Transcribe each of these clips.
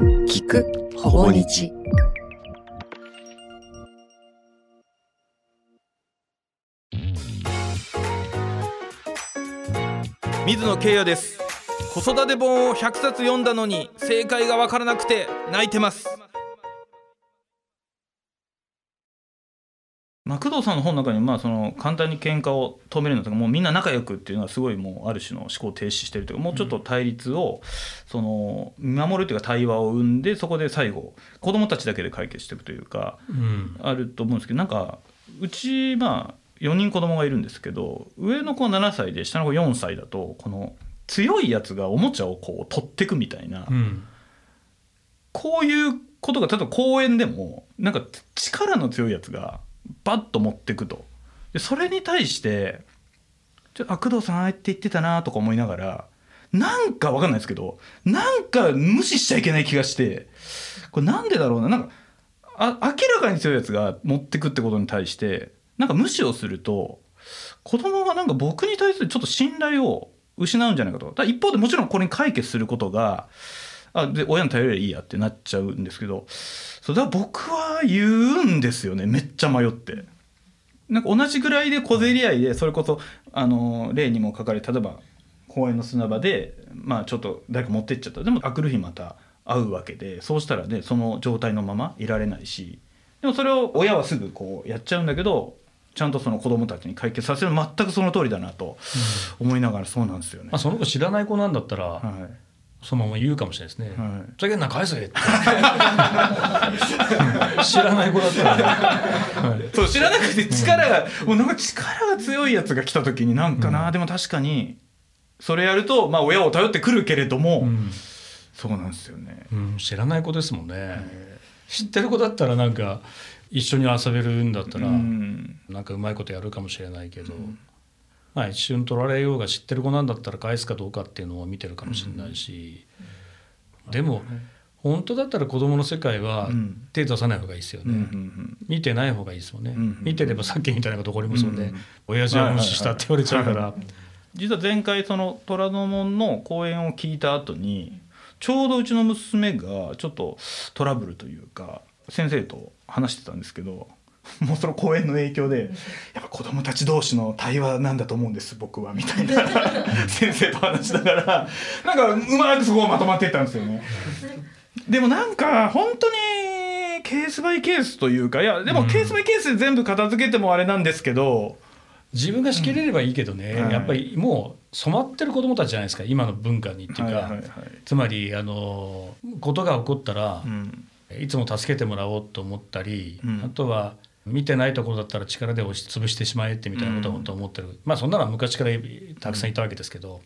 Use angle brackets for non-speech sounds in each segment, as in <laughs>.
聞くほぼ日。水野圭也です。子育て本を100冊読んだのに正解が分からなくて泣いてます。まあ、工藤さんの本の中にまあその簡単に喧嘩を止めるのとかもうみんな仲良くっていうのはすごいもうある種の思考停止してるというかもうちょっと対立をその守るというか対話を生んでそこで最後子供たちだけで解決していくというかあると思うんですけどなんかうちまあ4人子供がいるんですけど上の子は7歳で下の子4歳だとこの強いやつがおもちゃをこう取ってくみたいな、うん。こういうことが例えば公園でもなんか力の強いやつがバッと持ってくと。でそれに対して「ちょあ工藤さんああやって言ってたな」とか思いながらなんかわかんないですけどなんか無視しちゃいけない気がしてこれなんでだろうななんかあ明らかに強いやつが持ってくってことに対してなんか無視をすると子供がなんか僕に対するちょっと信頼を失うんじゃないかと。ただ一方でもちろんこれに解決することがあで親に頼ればいいやってなっちゃうんですけどそれだ僕は言うんですよねめっちゃ迷って。なんか同じぐらいで小競り合いでそれこそあの例にも書かれ例えば公園の砂場でまあちょっと誰か持ってっちゃったでもあくる日また会うわけでそうしたらねその状態のままいられないしでもそれを親はすぐこうやっちゃうんだけどちゃんとその子供たちに解決させる全くその通りだなと思いながらそうなんですよね。まあ、その子知らない子なんだったら、はいそのまま言うかもしれないですね。はいふざけんな返せって。<laughs> 知らない子だったらね、はい。そう知らなくて力が、もうなんか力が強いやつが来た時になんかな、でも確かにそれやると、まあ、親を頼ってくるけれども、うん。そうなんですよね。うん知らない子ですもんね、知ってる子だったらなんか一緒に遊べるんだったら、うん。なんかうまいことやるかもしれないけど、まあ、一瞬取られようが知ってる子なんだったら返すかどうかっていうのを見てるかもしれないし、でも本当だったら子供の世界はうん。手出さない方がいいですよね、見てない方がいいですもんね、うん見てればさっきみたいなこと起こりますもんね、うん親父は無視したって言われちゃうから、はい実は前回その虎ノ門の講演を聞いた後にちょうどうちの娘がちょっとトラブルというか先生と話してたんですけど <laughs> もうその講演の影響でやっぱ子供たち同士の対話なんだと思うんです僕はみたいな。<laughs> 先生と話しながら。なんかうまくそこをまとまっていったんですよね。でもなんか本当にケースバイケースというかいやでもケースバイケースで全部片付けてもあれなんですけど、自分が仕切れればいいけどね、うんはい。やっぱりもう染まってる子供たちじゃないですか今の文化にっていうか、はいはいはい。つまりあのことが起こったらう、ん。いつも助けてもらおうと思ったり、うん。あとは見てないところだったら力で押し潰してしまえってみたいなことを本当は思ってる、まあそんなのは昔からたくさんいたわけですけど、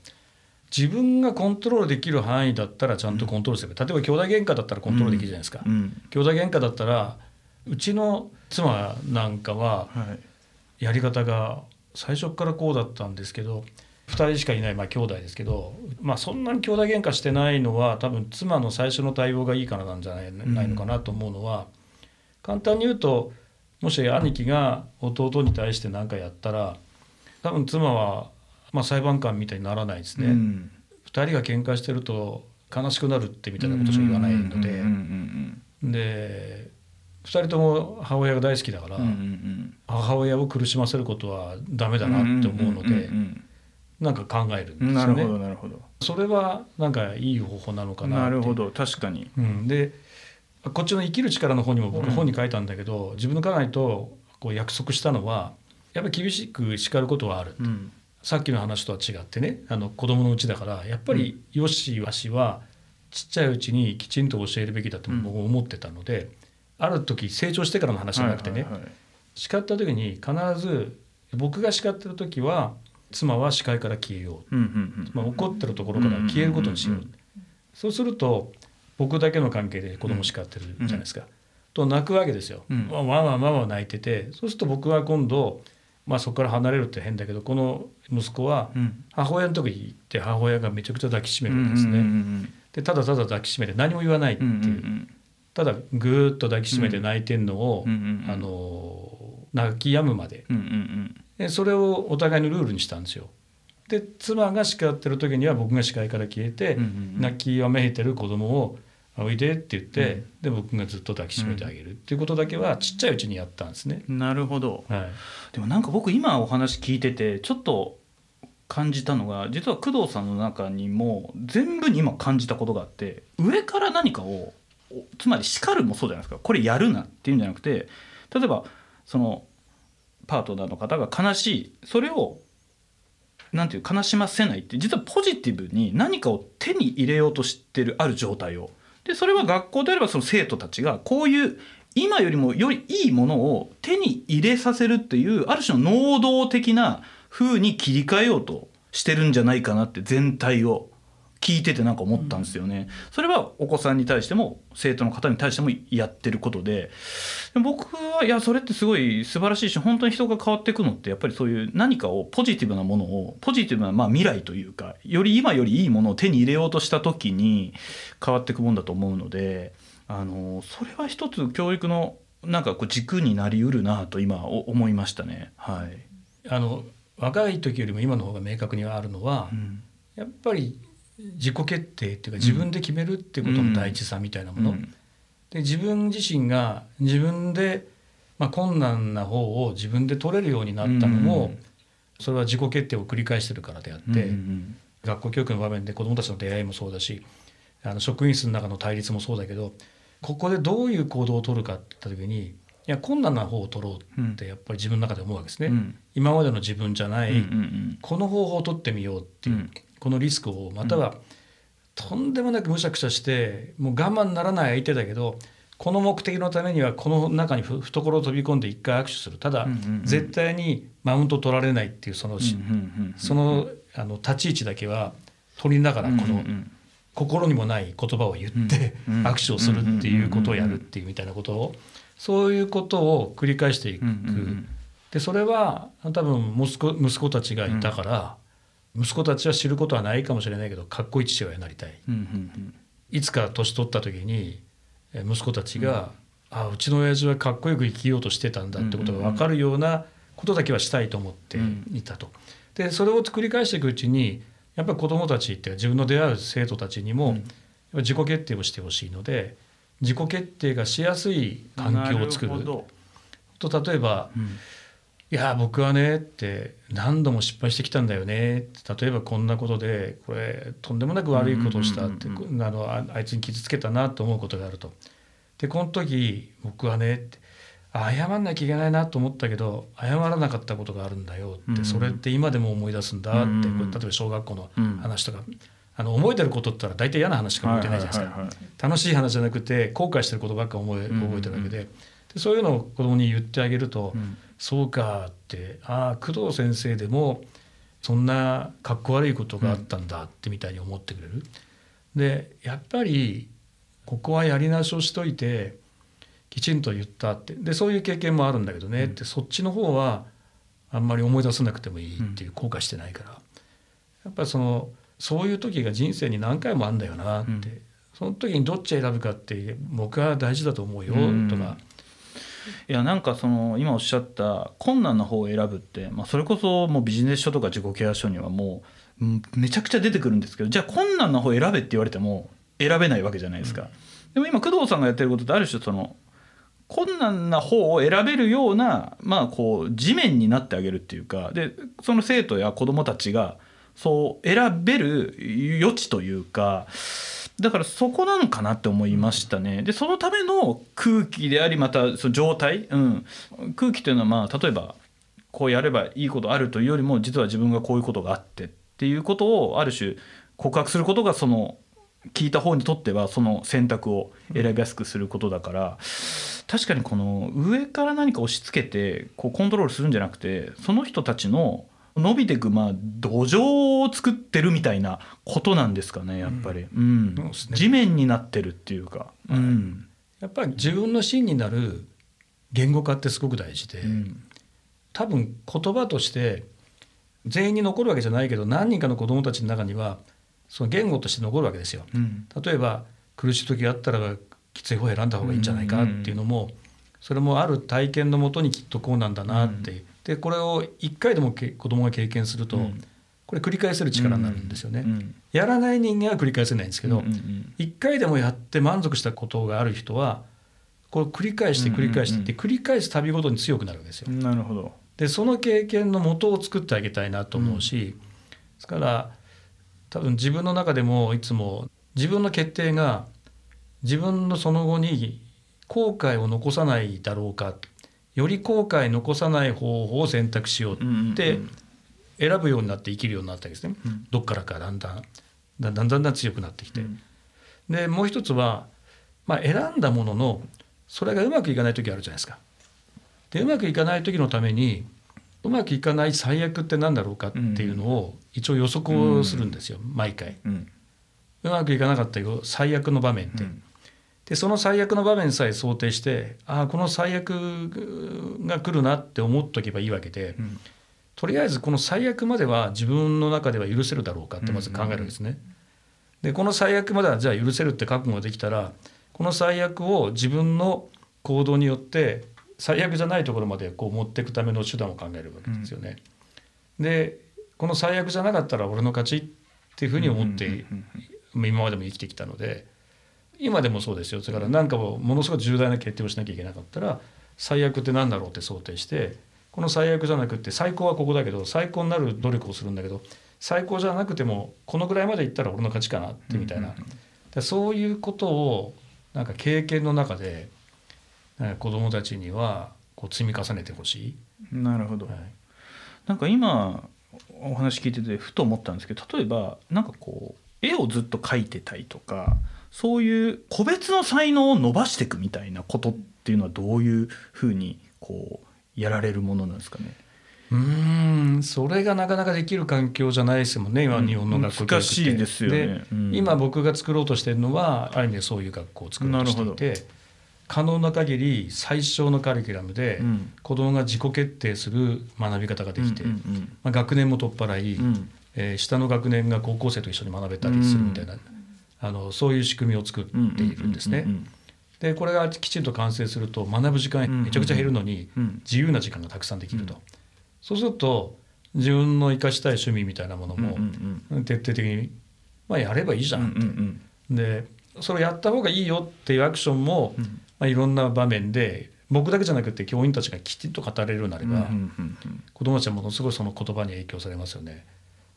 自分がコントロールできる範囲だったらちゃんとコントロールすれば、例えば兄弟喧嘩だったらコントロールできるじゃないですか、うん。兄弟喧嘩だったらうちの妻なんかははいやり方が最初からこうだったんですけど2人しかいない、まあ、兄弟ですけど、まあ、そんなに兄弟喧嘩してないのは多分妻の最初の対応がいいからなんじゃない,、ないのかなと思うのは簡単に言うともし兄貴が弟に対して何かやったら多分妻は、まあ、裁判官みたいにならないですね。うん。2人が喧嘩してると悲しくなるってみたいなことしか言わないので、で2人とも母親が大好きだから、母親を苦しませることはダメだなって思うので、んなんか考えるんうん。なるほですよね。どなるほど。それはなんかいい方法なのかななるほど確かに。うん、でこっちの生きる力の方にも僕うん。本に書いたんだけど、自分の家内とこう約束したのはやっぱり厳しく叱ることはある、うん。さっきの話とは違ってねあの子供のうちだからやっぱりよしわしはちっちゃいうちにきちんと教えるべきだと僕は思ってたので、ある時成長してからの話じゃなくてね、はいはいはい。叱った時に必ず僕が叱ってる時は妻は視界から消えよう、うんうんまあ、怒ってるところから消えることにしよう,、うんうんうん。そうすると僕だけの関係で子供叱ってるじゃないですか、と泣くわけですよ、うん。わわわわわ泣いててそうすると僕は今度、まあ、そこから離れるって変だけどこの息子はうん。母親のとこに行って母親がめちゃくちゃ抱きしめるんですね、うんうんでただただ抱きしめて何も言わないっていう、うんうんうん。ただぐーっと抱きしめて泣いてんのを、うん。うんうんあの泣き止むまで。うんうん。でそれをお互いのルールにしたんですよ。で妻が叱ってる時には僕が視界から消えて、泣きわめいてる子供を「おいで」って言って、うん。で僕がずっと抱きしめてあげるっていうことだけはちっちゃいうちにやったんですね。なるほど。はい。でもなんか僕今お話聞いててちょっと感じたのが実は工藤さんの中にも全部に今感じたことがあって上から何かをおつまり叱るもそうじゃないですか。これやるなっていうんじゃなくて例えばそのパートナーの方が悲しい。それをなんていう悲しませないって実はポジティブに何かを手に入れようとしてるある状態を。でそれは学校であればその生徒たちがこういう今よりもよりいいものを手に入れさせるっていうある種の能動的な風に切り替えようとしてるんじゃないかなって全体を聞いててなんか思ったんですよね。それはお子さんに対しても生徒の方に対してもやってることでで僕はいやそれってすごい素晴らしいし本当に人が変わっていくのってやっぱりそういう何かをポジティブなものをポジティブなまあ未来というかより今よりいいものを手に入れようとした時に変わっていくもんだと思うのであのそれは一つ教育のなんかこう軸になりうるなと今お思いましたね。はいあの若い時よりも今の方が明確にあるのは、うんやっぱり自己決定っていうか自分で決めるっていうことの大事さみたいなもの、うん。で自分自身が自分で、まあ、困難な方を自分で取れるようになったのも、うん。それは自己決定を繰り返してるからであって、うん学校教育の場面で子どもたちの出会いもそうだしあの職員室の中の対立もそうだけどここでどういう行動を取るかって言った時にいや困難な方を取ろうってやっぱり自分の中で思うわけですね。うん。今までの自分じゃない、この方法を取ってみようっていう、うんこのリスクをまたは、とんでもなくむしゃくしゃしてもう我慢ならない相手だけどこの目的のためにはこの中にふ懐を飛び込んで一回握手する。ただ、絶対にマウント取られないっていうその,そのあの立ち位置だけは取りながらこの、心にもない言葉を言って、握手をするっていうことをやるっていうみたいなことをそういうことを繰り返していく。でそれは多分息子息子たちがいたから、息子たちは知ることはないかもしれないけどかっこいい父親になりたい。うんうんいつか年取った時にえ息子たちが、あうちの親父はかっこよく生きようとしてたんだってことが分かるようなことだけはしたいと思っていたと。でそれを繰り返していくうちにやっぱり子どもたちって自分の出会う生徒たちにも、自己決定をしてほしいので自己決定がしやすい環境を作る。なると例えばうん「いや僕はね」って何度も失敗してきたんだよね。例えばこんなことでこれとんでもなく悪いことをしたってうんうんあのああいつに傷つけたなと思うことがあると。でこの時僕はねってあ謝んなきゃいけないなと思ったけど謝らなかったことがあるんだよって、うんそれって今でも思い出すんだって、うん例えば小学校のうん。話とか、あの覚えてることって言ったら大体嫌な話しか覚えてないじゃないですか。楽しい話じゃなくて後悔してることばっか覚えうんうんうん。覚えてるわけで,、でそういうのを子供に言ってあげると、うんそうかってああ工藤先生でもそんなかっこ悪いことがあったんだってみたいに思ってくれる。でやっぱりここはやり直しをしといてきちんと言ったってでそういう経験もあるんだけどね、ってそっちの方はあんまり思い出さなくてもいいっていう後悔してないから、やっぱりそのそういう時が人生に何回もあるんだよなって、うん。その時にどっち選ぶかって僕は大事だと思うようん。とか、いやなんかその今おっしゃった困難な方を選ぶって、まあ、それこそもうビジネス書とか自己ケア書にはもううんめちゃくちゃ出てくるんですけどじゃあ困難な方を選べって言われても選べないわけじゃないですか。でも今工藤さんがやってることってある種その困難な方を選べるようなまあこう地面になってあげるっていうかでその生徒や子どもたちがそう選べる余地というかだからそこなのかなって思いましたね。でそのための空気でありまたその状態、うん、空気というのはまあ例えばこうやればいいことあるというよりも実は自分がこういうことがあってっていうことをある種告白することがその聞いた方にとってはその選択を選びやすくすることだから確かにこの上から何か押し付けてこうコントロールするんじゃなくてその人たちの伸びていくまあ土壌を作ってるみたいなことなんですかねやっぱり、うん。ね。地面になってるっていうか、うん。やっぱり自分の芯になる言語化ってすごく大事で、うん。多分言葉として全員に残るわけじゃないけど何人かの子どもたちの中にはその言語として残るわけですよ。うん。例えば苦しい時があったらきつい方を選んだ方がいいんじゃないかっていうのもそれもある体験のもとにきっとこうなんだなって、でこれを一回でもけ子供が経験すると、うん。ここれ繰り返せる力になるんですよね。うんやらない人間は繰り返せないんですけど、うんうん一回でもやって満足したことがある人はこれ繰り返して繰り返してって繰り返す旅ごとに強くなるわけですよ。う。んなるほど。でその経験の元を作ってあげたいなと思うし、ですから多分自分の中でもいつも自分の決定が自分のその後に後悔を残さないだろうかより後悔残さない方法を選択しようって選ぶようになって生きるようになったわけですね、うん。どっからかだんだんだんだんだんだん強くなってきて、うん。でもう一つは、まあ、選んだもののそれがうまくいかない時あるじゃないですか。でうまくいかない時のためにうまくいかない最悪って何だろうかっていうのを一応予測をするんですよ、毎回。うん。うまくいかなかったよ最悪の場面って。うんでその最悪の場面さえ想定してああこの最悪が来るなって思っとけばいいわけで、うんとりあえずこの最悪までは自分の中では許せるだろうかってまず考えるわけですね。でこの最悪まではじゃあ許せるって覚悟ができたらこの最悪を自分の行動によって最悪じゃないところまでこう持っていくための手段を考えるわけですよね。でこの最悪じゃなかったら俺の勝ちっていうふうに思ってうんうん今までも生きてきたので今でもそうですよ。だから何かをものすごく重大な決定をしなきゃいけなかったら最悪って何だろうって想定してこの最悪じゃなくて最高はここだけど最高になる努力をするんだけど最高じゃなくてもこのぐらいまでいったら俺の勝ちかなってみたいな、うそういうことをなんか経験の中で子どもたちにはこう積み重ねてほしい。なるほど。はい。なんか今お話聞いててふと思ったんですけど例えばなんかこう絵をずっと描いてたりとかそういう個別の才能を伸ばしていくみたいなことっていうのはどういうふうにこうやられるものなんですかね？うーんそれがなかなかできる環境じゃないですもんね今うん日本の学校難しいですよね。うん。今僕が作ろうとしてるのはある意味でそういう学校を作ろうとしていて可能な限り最小のカリキュラムでうん。子どもが自己決定する学び方ができて、うんうんまあ、学年も取っ払い、うんうん。えー下の学年が高校生と一緒に学べたりするみたいな、あのそういう仕組みを作っているんですね。でこれがきちんと完成すると学ぶ時間めちゃくちゃ減るのに自由な時間がたくさんできると、うん。そうすると自分の生かしたい趣味みたいなものも徹底的に、まあ、やればいいじゃんって、でそれをやった方がいいよっていうアクションも、うん。まあ、いろんな場面で僕だけじゃなくて教員たちがきちんと語れるようになれば、子どもたちはものすごいその言葉に影響されますよね。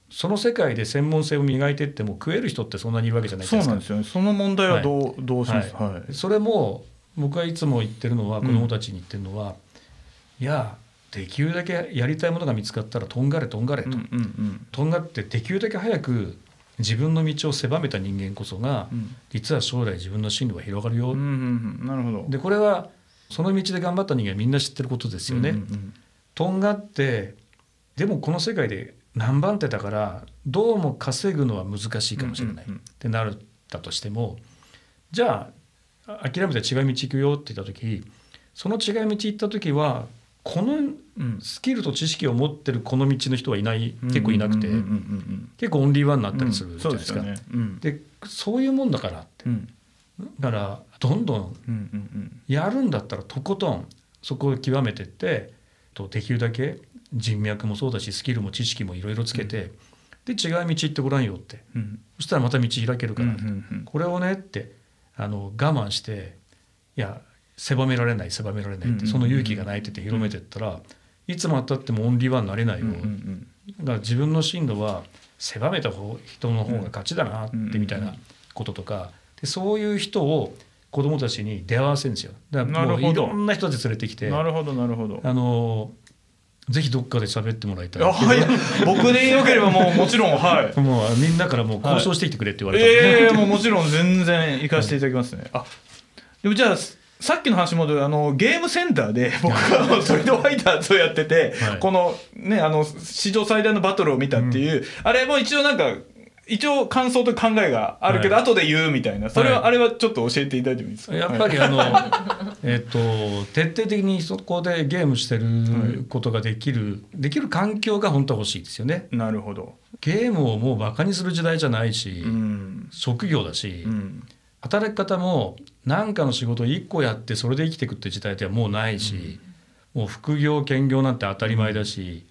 その世界で専門性を磨いていっても食える人ってそんなにいるわけじゃないそうですか。なんですよね。その問題はどう,、どうします？か、ははい。それも僕がいつも言ってるのはうん子どもたちに言ってるのは、いやできるだけやりたいものが見つかったらとんがれとんがれと、うんうんとんがってできるだけ早く自分の道を狭めた人間こそが、うん。実は将来自分の進路が広がるよ、うんうんうん。なるほど。でこれはその道で頑張った人間はみんな知ってることですよね。うんうん。とんがってでもこの世界で何番手だからどうも稼ぐのは難しいかもしれない、ってなったとしてもじゃあ諦めて違う道行くよって言った時その違う道行った時はこのうん。スキルと知識を持ってるこの道の人はいない結構いなくて、結構オンリーワンになっうんたりするじゃないですか。でそういうもんだからって。うん。だからどんどん。やるんだったらとことんそこを極めてってとできるだけ人脈もそうだしスキルも知識もいろいろつけて、で違う道行ってごらんよって。うん。そしたらまた道開けるから、うんうんうん。これをねってあの我慢していや狭められない狭められないっうんうんうんてその勇気がないってて広めてったらいつまでたってもオンリーワンになれないよ、うんうんだから自分の進路は狭めた方人の方が勝ちだなってみたいなこととかでそういう人を子供たちに出会わせるんですよ。だからもういろんな人たち連れてきてなるほどなるほど。あのぜひどっかで喋ってもらいたい。あはい。僕でよければもうもちろんはい。<laughs> もうみんなからもう交渉してきてくれって言われた。んで、ええもうもちろん全然行かせていただきますね、あでもじゃあさっきの話戻るあのゲームセンターで <laughs> 僕があのストリートファイターズをやってて、はい。このねあの史上最大のバトルを見たっていう、あれも一応なんか一応感想と考えがあるけど、はい。後で言うみたいな。それは、はい。あれはちょっと教えていただいてもいいですか？やっぱりあの、<laughs> えっと徹底的にそこでゲームしてることができる、できる環境が本当は欲しいですよね。なるほど。ゲームをもうバカにする時代じゃないし、うん、職業だし、うん。働き方も何かの仕事を1個やってそれで生きていくって時代ではもうないし、もう副業兼業なんて当たり前だし、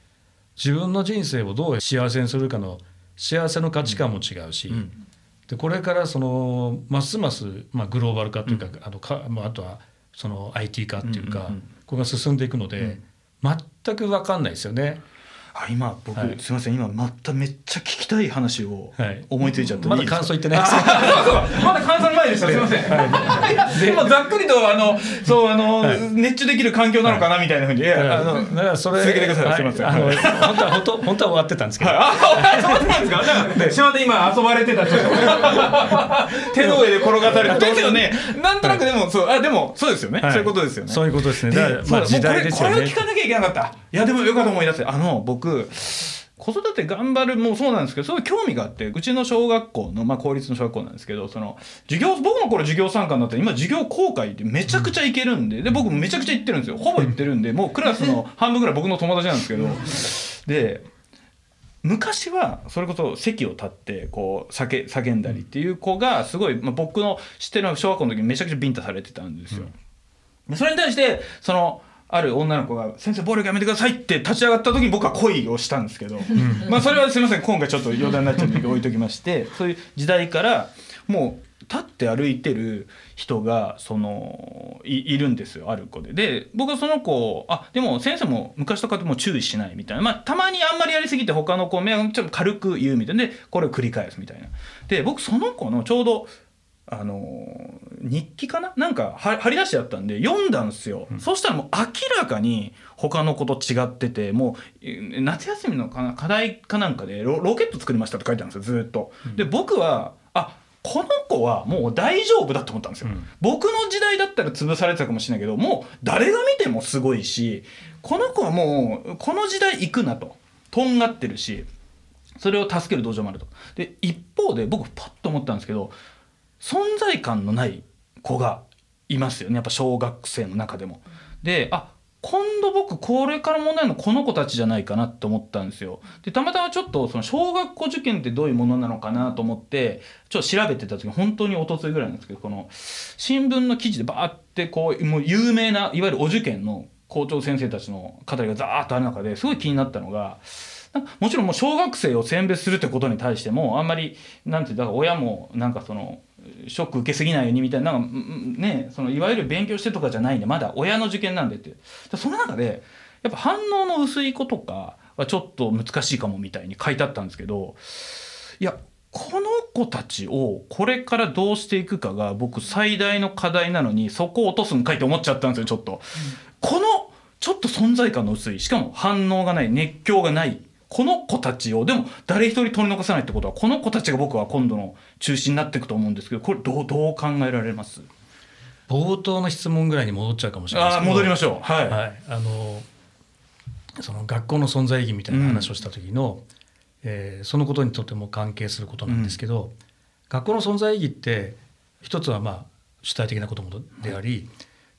自分の人生をどう幸せにするかの幸せの価値観も違うし、うん。でこれからそのますます、まあ、グローバル化というか,、あのかまあ、あとはその IT 化っていうか、これが進んでいくので、全く分かんないですよね。あ今僕、はい。すみません今まためっちゃ聞きたい話をはい。思いついちゃって、まだいいですか感想言ってない。ですかまだ感想の前でした。すみません。い。や今ざっくりとあのそうあの、はい。熱中できる環境なのかなみたいなふうに、いやあのだからそれ続けてください。はすいません。あのはい。本当は本当本当は終わってたんですけど、あ、そうなんですか？なんか、島で今遊ばれてた手の上で転がされて。ですよね。なんとなくでも、そう、あ、でも、そうですよね。はい。そういうことですよね。そういうことですね。だかまあ時代ですよね。もうこれこれを聞かなきゃいけなかった。いや、でもよかった思い出せ。あの、僕。子育て頑張るもそうなんですけどすごい興味があってうちの小学校の、まあ、公立の小学校なんですけどその授業僕の頃授業参観だったら今授業公開ってめちゃくちゃ行けるんでで僕もめちゃくちゃ行ってるんですよほぼ行ってるんでもうクラスの <laughs> 半分ぐらい僕の友達なんですけどで昔はそれこそ席を立ってこう叫叫んだりっていう子がすごい、まあ、僕の知ってる小学校の時にめちゃくちゃビンタされてたんですよ。でそれに対してそのある女の子が「先生暴力やめてください」って立ち上がった時に僕は恋をしたんですけど、まあそれはすみません今回ちょっと余談になっちゃうんで置いときましてそういう時代からもう立って歩いてる人がそのいいるんですよある子で。で僕はその子をあでも先生も昔とかでも注意しないみたいな、まあ、たまにあんまりやりすぎて他の子を迷惑ちょっと軽く言うみたいなでこれを繰り返すみたいな。で僕その子のちょうどあの日記かな？なんかは貼り出してあったんで読んだんですよ、そしたらもう明らかに他の子と違っててもうえ夏休みのかな課題かなんかでロロケット作りましたって書いてあるんですよずっと。で僕はあこの子はもう大丈夫だと思ったんですよ、うん。僕の時代だったら潰されてたかもしれないけどもう誰が見てもすごいしこの子はもうこの時代行くなと。とんがってるしそれを助ける道場もあると。で一方で僕パッと思ったんですけど存在感のない子がいますよねやっぱ小学生の中でも。であ今度僕これから問題のこの子たちじゃないかなって思ったんですよ。でたまたまちょっとその小学校受験ってどういうものなのかなと思ってちょっと調べてた時本当に一昨日ぐらいなんですけどこの新聞の記事でバーってこうもう有名ないわゆるお受験の校長先生たちの語りがザーッとある中ですごい気になったのがもちろんもう小学生を選別するってことに対してもあんまりなんてだから親もなんかそのショック受けすぎないようにみたいななんかうんねそのいわゆる勉強してとかじゃないんでまだ親の受験なんでってでその中でやっぱ反応の薄い子とかはちょっと難しいかもみたいに書いてあったんですけどいやこの子たちをこれからどうしていくかが僕最大の課題なのにそこを落とすんかいって思っちゃったんですよちょっと。このちょっと存在感の薄いしかも反応がない熱狂がないこの子たちをでも誰一人取り残さないってことはこの子たちが僕は今度の中心になっていくと思うんですけどこれどうどう考えられます？冒頭の質問ぐらいに戻っちゃうかもしれないですけど。戻りましょう。はい、はい、あのその学校の存在意義みたいな話をした時の、えーそのことにとても関係することなんですけど、学校の存在意義って一つはまあ主体的なこともであり、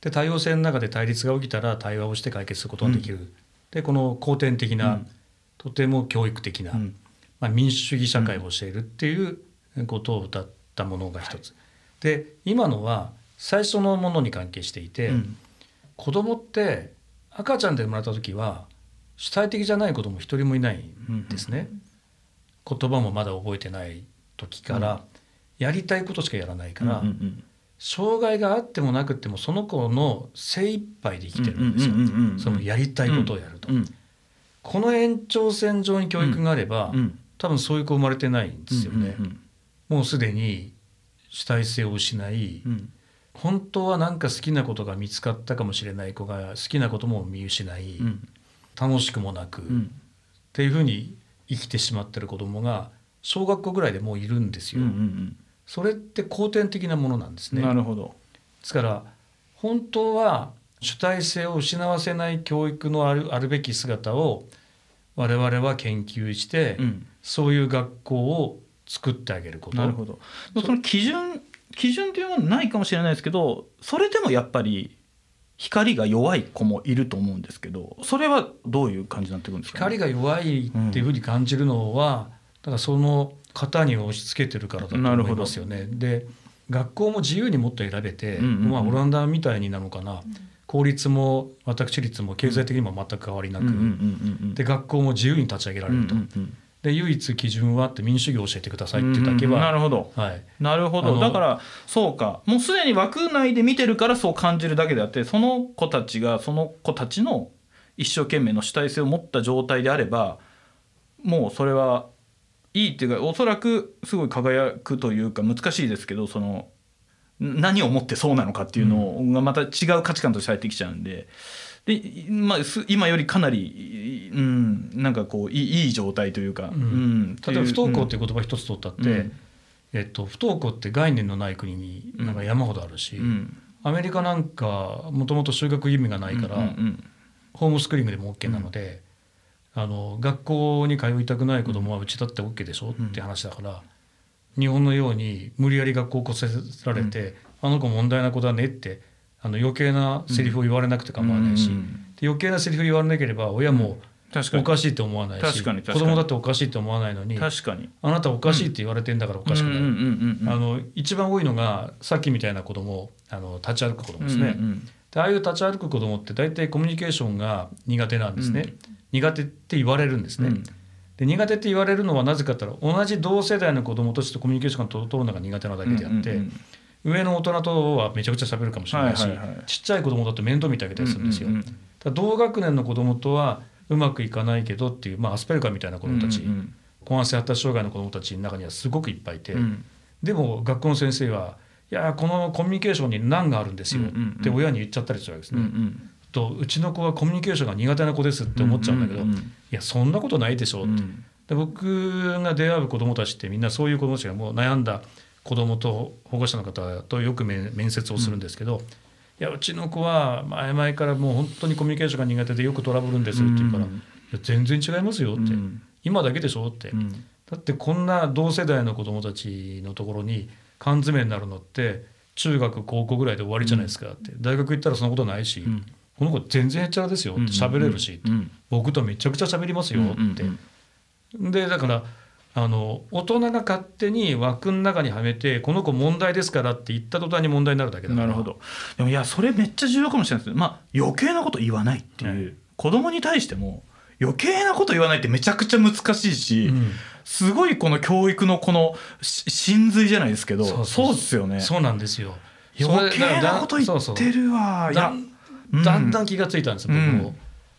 で多様性の中で対立が起きたら対話をして解決することができる、でこの後天的な、うんとても教育的な、うん。まあ、民主主義社会を教えるっていうことを謳ったものが一つ。で今のは最初のものに関係していて、うん。子供って赤ちゃんで生まれた時は主体的じゃない子供一人もいないんですね、言葉もまだ覚えてない時から、やりたいことしかやらないから、うんうん障害があってもなくってもその子の精一杯で生きてるんですよ、うんうんうんうんそのやりたいことをやると、うんこの延長線上に教育があれば、うん。多分そういう子生まれてないんですよね、うんうんもうすでに主体性を失い、うん。本当は何か好きなことが見つかったかもしれない子が好きなことも見失い、うん。楽しくもなく、っうん。ていうふうに生きてしまってる子供が小学校ぐらいでもういるんですうんよ。うん。それって後天的なものなんですうんね。なるほど。ですから本当は主体性を失わせない教育のあるあるべき姿を我々は研究して、うん。そういう学校を作ってあげること。なるほど。その基準基準というものないかもしれないですけどそれでもやっぱり光が弱い子もいると思うんですけどそれはどういう感じになってくるんですか、光が弱いっていうふうに感じるのは、だからその型に押し付けてるからだと思いますよね。で学校も自由にもっと選べて、うんうんうん。まあ、オランダみたいになのかな公立も私立も経済的にも全く変わりなく、で学校も自由に立ち上げられると、で唯一基準はあって民主主義を教えてくださいっうんてだけは、なるほど。はい、なるほど。だからそうか。もうすでに枠内で見てるからそう感じるだけであってその子たちがその子たちの一生懸命の主体性を持った状態であればもうそれはいいっていうかおそらくすごい輝くというか難しいですけどその何をもってそうなのかっていうのがまた違う価値観として入ってきちゃうんで。でまあ、す今よりかなり、うん、なんかこういいいい状態というか、うん。例えば不登校っていいう言葉一つ取ったって、うん。えっと、不登校って概念のない国になんか山ほどあるし、うん。うんアメリカなんかもともと就学義務がないから、うんうんホームスクーリングでも OK なので、あの学校に通いたくない子供はうちだって OK でしょ、うんって話だから日本のように無理やり学校を来させられて、あの子問題な子だねってあの余計なセリフを言われなくて構わないし、で余計なセリフ言われなければ親も確かに。おかしいって思わないし、子供だっておかしいって思わないのに確かに。あなたおかしいって言われてんだからおかしくない、一番多いのがさっきみたいな子供あの立ち歩く子供ですね。でああいう立ち歩く子供って大体コミュニケーションが苦手なんですね、苦手って言われるんですね、うんで苦手って言われるのはなぜかって言ったら同じ同世代の子供としてコミュニケーションが取るのが苦手なだけであって、うんうん上の大人とはめちゃくちゃ喋るかもしれないし、はいはいはい。ちっちゃい子供だと面倒見てあげたりするんですよ、うんうんうん同学年の子供とはうまくいかないけどっていう、まあ、アスペルガーみたいな子供たち、うん高圧性発達障害の子供たちの中にはすごくいっぱいいて、うん。うんでも学校の先生はいやこのコミュニケーションに難があるんですようんうんうんって親に言っちゃったりするわけですうんうね。んとうちの子はコミュニケーションが苦手な子ですって思っちゃうんだけど、うんうんうん。いやそんなことないでしょって、うん。で僕が出会う子どもたちってみんなそういう子どもたちがもう悩んだ子どもと保護者の方とよく面面接をするんですけど、いやうちの子は前々からもう本当にコミュニケーションが苦手でよくトラブるんですって言うから、うん。いや全然違いますよって、うん。今だけでしょって、うん。だってこんな同世代の子どもたちのところに缶詰になるのって中学高校ぐらいで終わりじゃないですかって、大学行ったらそんなことないし、うんこの子全然へっちゃらですよ。って喋れるし、うん。僕とめちゃくちゃ喋りますよ。って、うんでだからあの大人が勝手に枠の中にはめてこの子問題ですからって言った途端に問題になるだけだから。なるほど。でもいやそれめっちゃ重要かもしれないですね。まあ余計なこと言わないっていう、はい子供に対しても余計なこと言わないってめちゃくちゃ難しいし、うん。すごいこの教育のこのし真髄じゃないですけどそうですよね。そうなんですよ。余計なこと言ってるわ。だだんだん気がついたんです僕も、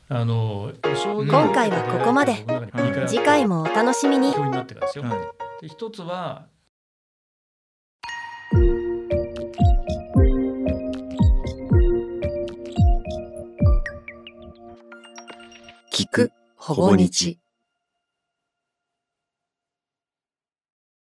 あの今回はここまで。次回もお楽しみに。教員になってからですよ、はい。で一つは聞くほぼ日